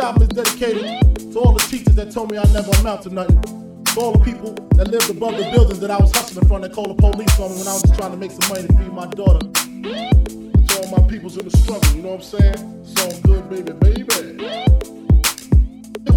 album is dedicated to all the teachers that told me I never amount to nothing. To all the people that lived above the buildings that I was hustling from that called the police on me when I was just trying to make some money to feed my daughter. To all my peoples in the struggle, you know what I'm saying? It's all good, baby, baby.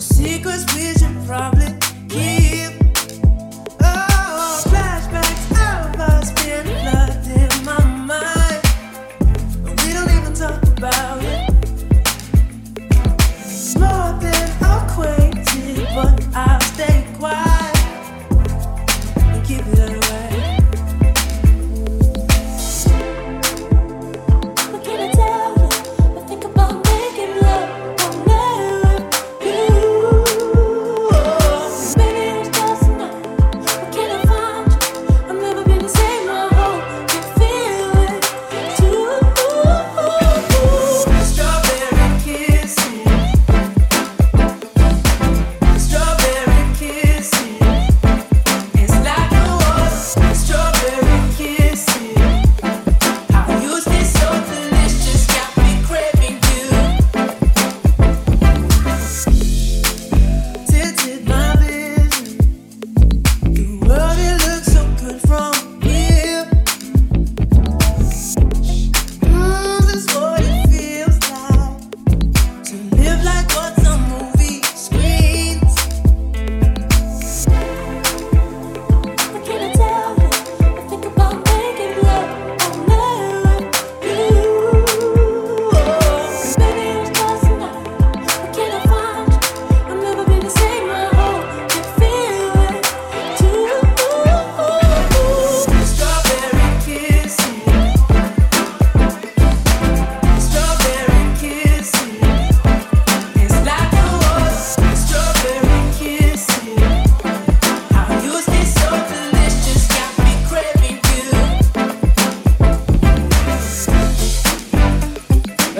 secrets we should probably